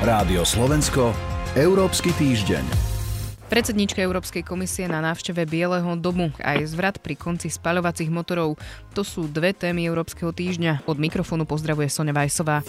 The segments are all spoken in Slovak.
Rádio Slovensko, Európsky týždeň. Predsedníčka Európskej komisie na návšteve Bieleho domu a aj zvrat pri konci spaľovacích motorov. To sú dve témy Európskeho týždňa. Od mikrofónu pozdravuje Sonja Vajsová.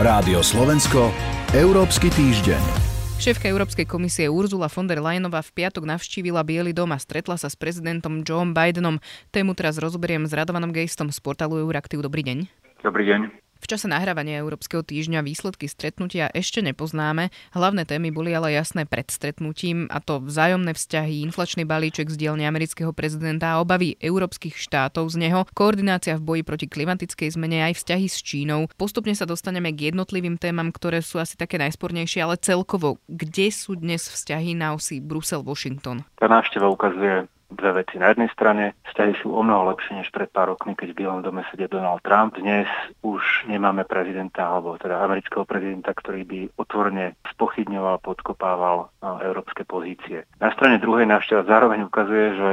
Rádio Slovensko, Európsky týždeň. Šéfka Európskej komisie Urzula von der Leyenová v piatok navštívila Biely dom a stretla sa s prezidentom Joe Bidenom. Tému teraz rozoberiem s Radovanom Gejstom z portálu Euraktiv. Dobrý deň. Dobrý deň. V čase nahrávania Európskeho týždňa výsledky stretnutia ešte nepoznáme. Hlavné témy boli ale jasné pred stretnutím, a to vzájomné vzťahy, inflačný balíček z dielne amerického prezidenta a obavy európskych štátov z neho, koordinácia v boji proti klimatickej zmene aj vzťahy s Čínou. Postupne sa dostaneme k jednotlivým témam, ktoré sú asi také najspornejšie, ale celkovo, kde sú dnes vzťahy na osi Brusel-Washington? Tá návšteva ukazuje dve veci. Na jednej strane vzťahy sú o mnoho lepšie než pred pár rokmi, keď v Bielom dome sedie Donald Trump. Dnes už nemáme prezidenta, alebo teda amerického prezidenta, ktorý by otvorene spochybňoval, podkopával európske pozície. Na strane druhej návšteva zároveň ukazuje, že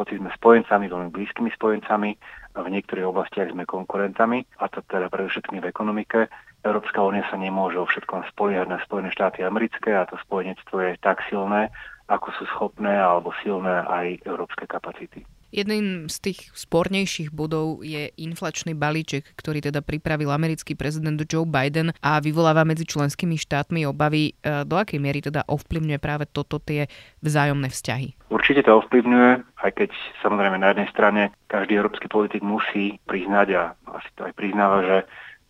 hoci sme spojencami, veľmi blízkymi spojencami, v niektorých oblastiach sme konkurentami, a to teda predovšetkým v ekonomike. Európska únia sa nemôže o všetkom spoliehať na Spojené štáty americké a to spojenectvo je tak silné, ako sú schopné alebo silné aj európske kapacity. Jedným z tých spornejších bodov je inflačný balíček, ktorý teda pripravil americký prezident Joe Biden a vyvoláva medzi členskými štátmi obavy, e, do akej miery teda ovplyvňuje práve toto tie vzájomné vzťahy. Určite to ovplyvňuje, aj keď samozrejme na jednej strane každý európsky politik musí priznať a asi to aj priznáva, že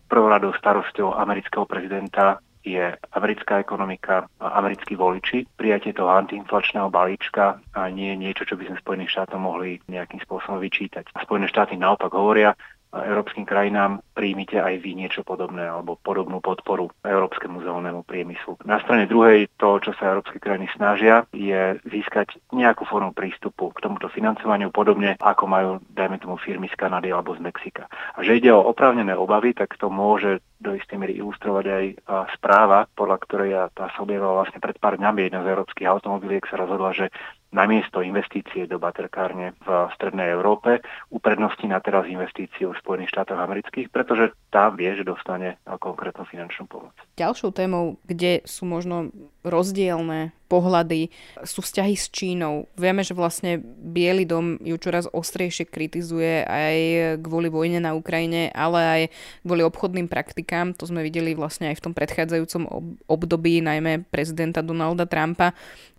prvoradou starosťou amerického prezidenta je americká ekonomika americkí voliči. Prijatie toho antiinflačného balíčka a nie niečo, čo by sme Spojených štátov mohli nejakým spôsobom vyčítať. Spojené štáty naopak hovoria, európskym krajinám príjmite aj vy niečo podobné alebo podobnú podporu európskemu zelenému priemyslu. Na strane druhej to, čo sa európske krajiny snažia, je získať nejakú formu prístupu k tomuto financovaniu podobne ako majú, dajme tomu, firmy z Kanady alebo z Mexika. A že ide o oprávnené obavy, tak to môže do istej miery ilustrovať aj správa, podľa ktorej ja tá sa objavila vlastne pred pár dňami jedna z európskych automobiliek sa rozhodla, že namiesto investície do baterkárne v strednej Európe upredností na teraz investíciu v Spojených štátoch amerických, pretože tam vie, že dostane konkrétnu finančnú pomoc. Ďalšou témou, kde sú možno rozdielne pohľady, sú vzťahy s Čínou. Vieme, že vlastne Bielý dom ju čoraz ostrejšie kritizuje aj kvôli vojne na Ukrajine, ale aj kvôli obchodným praktikám. To sme videli vlastne aj v tom predchádzajúcom období, najmä prezidenta Donalda Trumpa.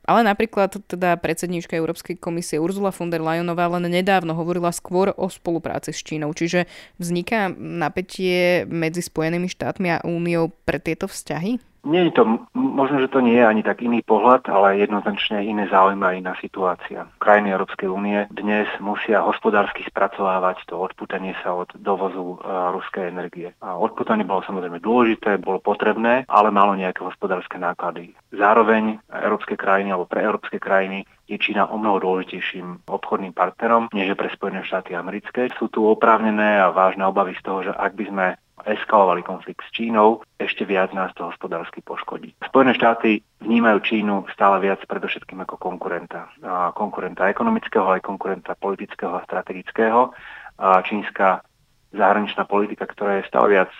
Ale napríklad teda predsedníčka Európskej komisie Ursula von der Leyenová len nedávno hovorila skôr o spolupráci s Čínou. Čiže vzniká napätie medzi Spojenými štátmi a Úniou pre tieto vzťahy? Nie je to, možno, že to nie je ani tak iný pohľad, ale jednoznačne iné záujmy a iná situácia. Krajiny Európskej únie dnes musia hospodársky spracovávať to odputanie sa od dovozu uh, ruskej energie. A odputanie bolo samozrejme dôležité, bolo potrebné, ale malo nejaké hospodárske náklady. Zároveň európske krajiny alebo pre európske krajiny je Čína o mnoho dôležitejším obchodným partnerom, než pre Spojené štáty americké. Sú tu oprávnené a vážne obavy z toho, že ak by sme eskalovali konflikt s Čínou, ešte viac nás to hospodársky poškodí. Spojené štáty vnímajú Čínu stále viac predovšetkým ako konkurenta. Konkurenta ekonomického, aj konkurenta politického a strategického. Čínska zahraničná politika, ktorá je stále viac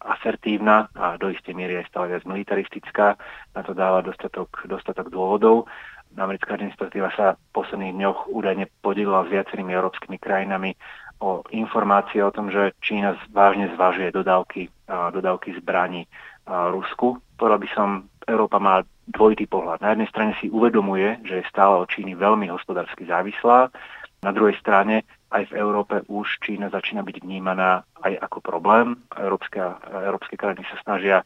asertívna a do istej miery aj stále viac militaristická. Na to dáva dostatok, dostatok dôvodov. Americká administratíva sa v posledných dňoch údajne podelila s viacerými európskymi krajinami o informácie o tom, že Čína vážne zvažuje dodávky, dodávky zbraní Rusku. Povedal by som, Európa má dvojitý pohľad. Na jednej strane si uvedomuje, že je stále od Číny veľmi hospodársky závislá. Na druhej strane aj v Európe už Čína začína byť vnímaná aj ako problém. Európske, európske krajiny sa snažia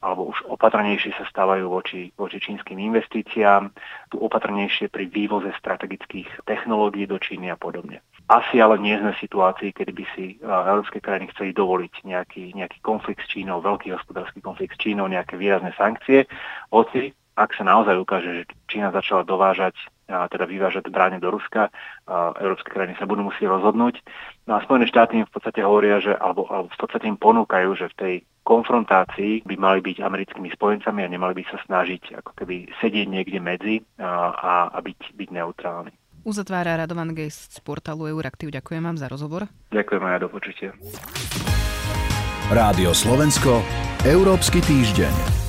alebo už opatrnejšie sa stávajú voči, voči čínskym investíciám, tu opatrnejšie pri vývoze strategických technológií do Číny a podobne. Asi ale nie sme v situácii, kedy by si európske krajiny chceli dovoliť nejaký, nejaký konflikt s Čínou, veľký hospodársky konflikt s Čínou, nejaké výrazné sankcie, hoci ak sa naozaj ukáže, že Čína začala dovážať a teda vyvážať zbranie do Ruska, a európske krajiny sa budú musieť rozhodnúť. No a Spojené štáty im v podstate hovoria, že, alebo, alebo v podstate im ponúkajú, že v tej konfrontácii by mali byť americkými spojencami a nemali by sa snažiť ako keby sedieť niekde medzi a, a byť, byť neutrálni. Uzatvára Radovan Gejs z portálu Euraktiv. Ďakujem vám za rozhovor. Ďakujem aj do počutia. Rádio Slovensko, Európsky týždeň.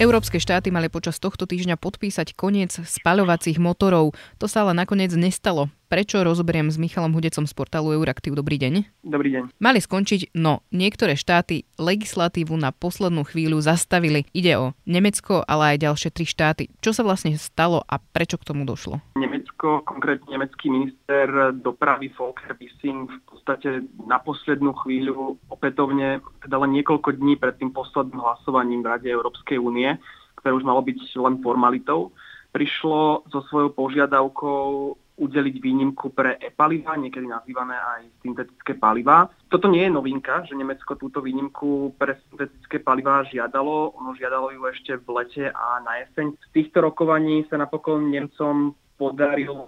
Európske štáty mali počas tohto týždňa podpísať koniec spaľovacích motorov. To sa ale nakoniec nestalo. Prečo rozoberiem s Michalom Hudecom z portálu Euraktiv. Dobrý deň. Dobrý deň. Mali skončiť, no niektoré štáty legislatívu na poslednú chvíľu zastavili. Ide o Nemecko, ale aj ďalšie tri štáty. Čo sa vlastne stalo a prečo k tomu došlo? Nemecko, konkrétne nemecký minister dopravy Volker Wissing v podstate na poslednú chvíľu opätovne, teda len niekoľko dní pred tým posledným hlasovaním v Rade Európskej únie, ktoré už malo byť len formalitou, prišlo so svojou požiadavkou udeliť výnimku pre e-paliva, niekedy nazývané aj syntetické paliva. Toto nie je novinka, že Nemecko túto výnimku pre syntetické paliva žiadalo. Ono žiadalo ju ešte v lete a na jeseň. Z týchto rokovaní sa napokon Nemcom podarilo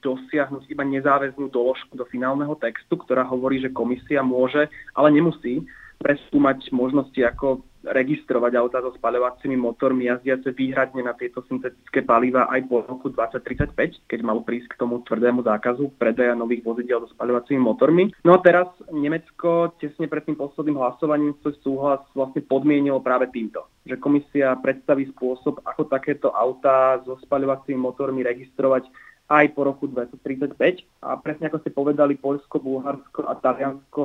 dosiahnuť iba nezáväznú doložku do finálneho textu, ktorá hovorí, že komisia môže, ale nemusí preskúmať možnosti, ako registrovať autá so spaľovacími motormi jazdiace výhradne na tieto syntetické paliva aj po roku 2035, keď malo prísť k tomu tvrdému zákazu predaja nových vozidel so spaľovacími motormi. No a teraz Nemecko tesne pred tým posledným hlasovaním svoj súhlas vlastne podmienilo práve týmto, že komisia predstaví spôsob, ako takéto autá so spaľovacími motormi registrovať aj po roku 2035. A presne ako ste povedali, Poľsko, Bulharsko a Taliansko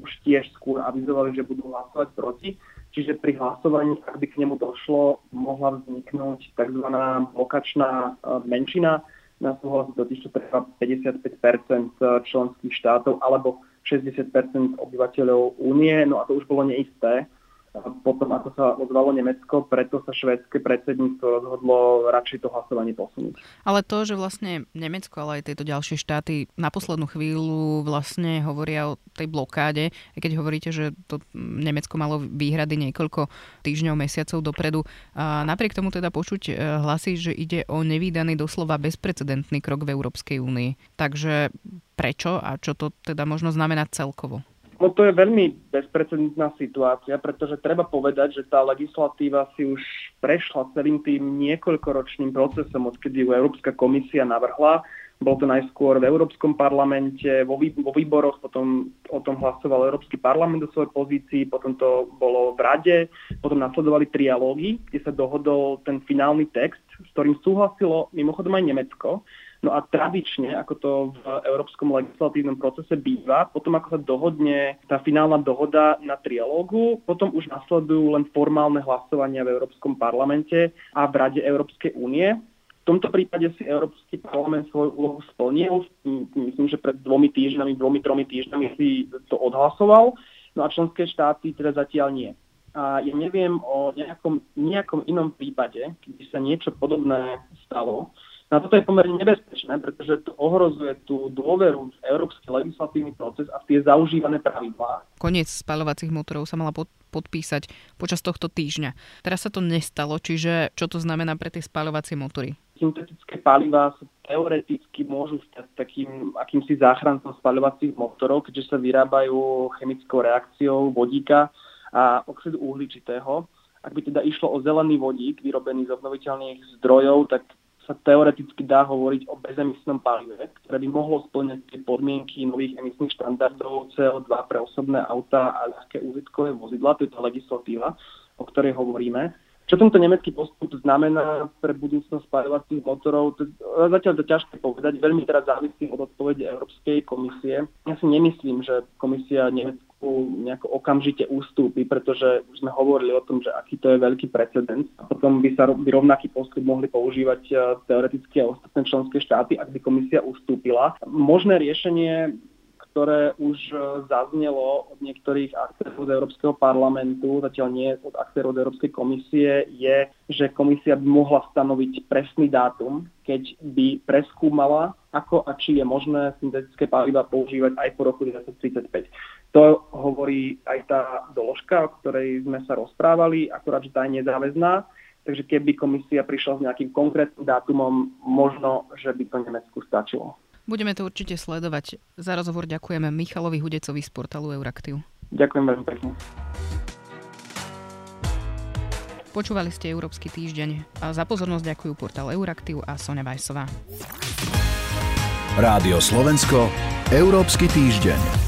už tiež skôr avizovali, že budú hlasovať proti. Čiže pri hlasovaní, ak by k nemu došlo, mohla vzniknúť tzv. blokačná e, menšina. Na súhlas to treba 55 členských štátov alebo 60% obyvateľov únie, no a to už bolo neisté potom, ako sa ozvalo Nemecko, preto sa švédske predsedníctvo rozhodlo radšej to hlasovanie posunúť. Ale to, že vlastne Nemecko, ale aj tieto ďalšie štáty na poslednú chvíľu vlastne hovoria o tej blokáde, aj keď hovoríte, že to Nemecko malo výhrady niekoľko týždňov, mesiacov dopredu. A napriek tomu teda počuť e, hlasy, že ide o nevýdaný doslova bezprecedentný krok v Európskej únii. Takže prečo a čo to teda možno znamená celkovo? No to je veľmi bezprecedentná situácia, pretože treba povedať, že tá legislatíva si už prešla celým tým niekoľkoročným procesom, odkedy ju Európska komisia navrhla. Bol to najskôr v Európskom parlamente, vo, vo výboroch, potom o tom hlasoval Európsky parlament do svojej pozícii, potom to bolo v Rade, potom nasledovali trialógy, kde sa dohodol ten finálny text, s ktorým súhlasilo mimochodom aj Nemecko. No a tradične, ako to v európskom legislatívnom procese býva, potom ako sa dohodne tá finálna dohoda na trialógu, potom už nasledujú len formálne hlasovania v Európskom parlamente a v Rade Európskej únie. V tomto prípade si Európsky parlament svoju úlohu splnil. Myslím, že pred dvomi týždňami, dvomi, tromi týždňami si to odhlasoval. No a členské štáty teda zatiaľ nie. A ja neviem o nejakom, nejakom inom prípade, kedy sa niečo podobné stalo, No a toto je pomerne nebezpečné, pretože to ohrozuje tú dôveru v európsky legislatívny proces a tie zaužívané pravidlá. Koniec spaľovacích motorov sa mala pod, podpísať počas tohto týždňa. Teraz sa to nestalo, čiže čo to znamená pre tie spaľovacie motory? Syntetické palivá sa teoreticky môžu stať takým akýmsi záchrancom spaľovacích motorov, keďže sa vyrábajú chemickou reakciou vodíka a oxidu uhličitého. Ak by teda išlo o zelený vodík vyrobený z obnoviteľných zdrojov, tak sa teoreticky dá hovoriť o bezemisnom palive, ktoré by mohlo splňať tie podmienky nových emisných štandardov CO2 pre osobné autá a ľahké užitkové vozidla, to je tá legislatíva, o ktorej hovoríme. Čo tento nemecký postup znamená pre budúcnosť spájovacích motorov, to, zatiaľ to ťažké povedať, veľmi teraz závisí od odpovede Európskej komisie. Ja si nemyslím, že komisia Nemecku nejako okamžite ústúpi, pretože už sme hovorili o tom, že aký to je veľký precedens a potom by sa by rovnaký postup mohli používať e, teoreticky aj ostatné členské štáty, ak by komisia ustúpila. Možné riešenie ktoré už e, zaznelo od niektorých aktérov z Európskeho parlamentu, zatiaľ nie od aktérov z Európskej komisie, je, že komisia by mohla stanoviť presný dátum, keď by preskúmala, ako a či je možné syntetické paliva používať aj po roku 2035. To hovorí aj tá doložka, o ktorej sme sa rozprávali, akorát, že tá je nezáväzná. Takže keby komisia prišla s nejakým konkrétnym dátumom, možno, že by to Nemecku stačilo. Budeme to určite sledovať. Za rozhovor ďakujeme Michalovi Hudecovi z portálu Euraktiv. Ďakujem veľmi pekne. Počúvali ste Európsky týždeň a za pozornosť ďakujú portál Euraktiv a Sonja Vajsová. Rádio Slovensko, Európsky týždeň.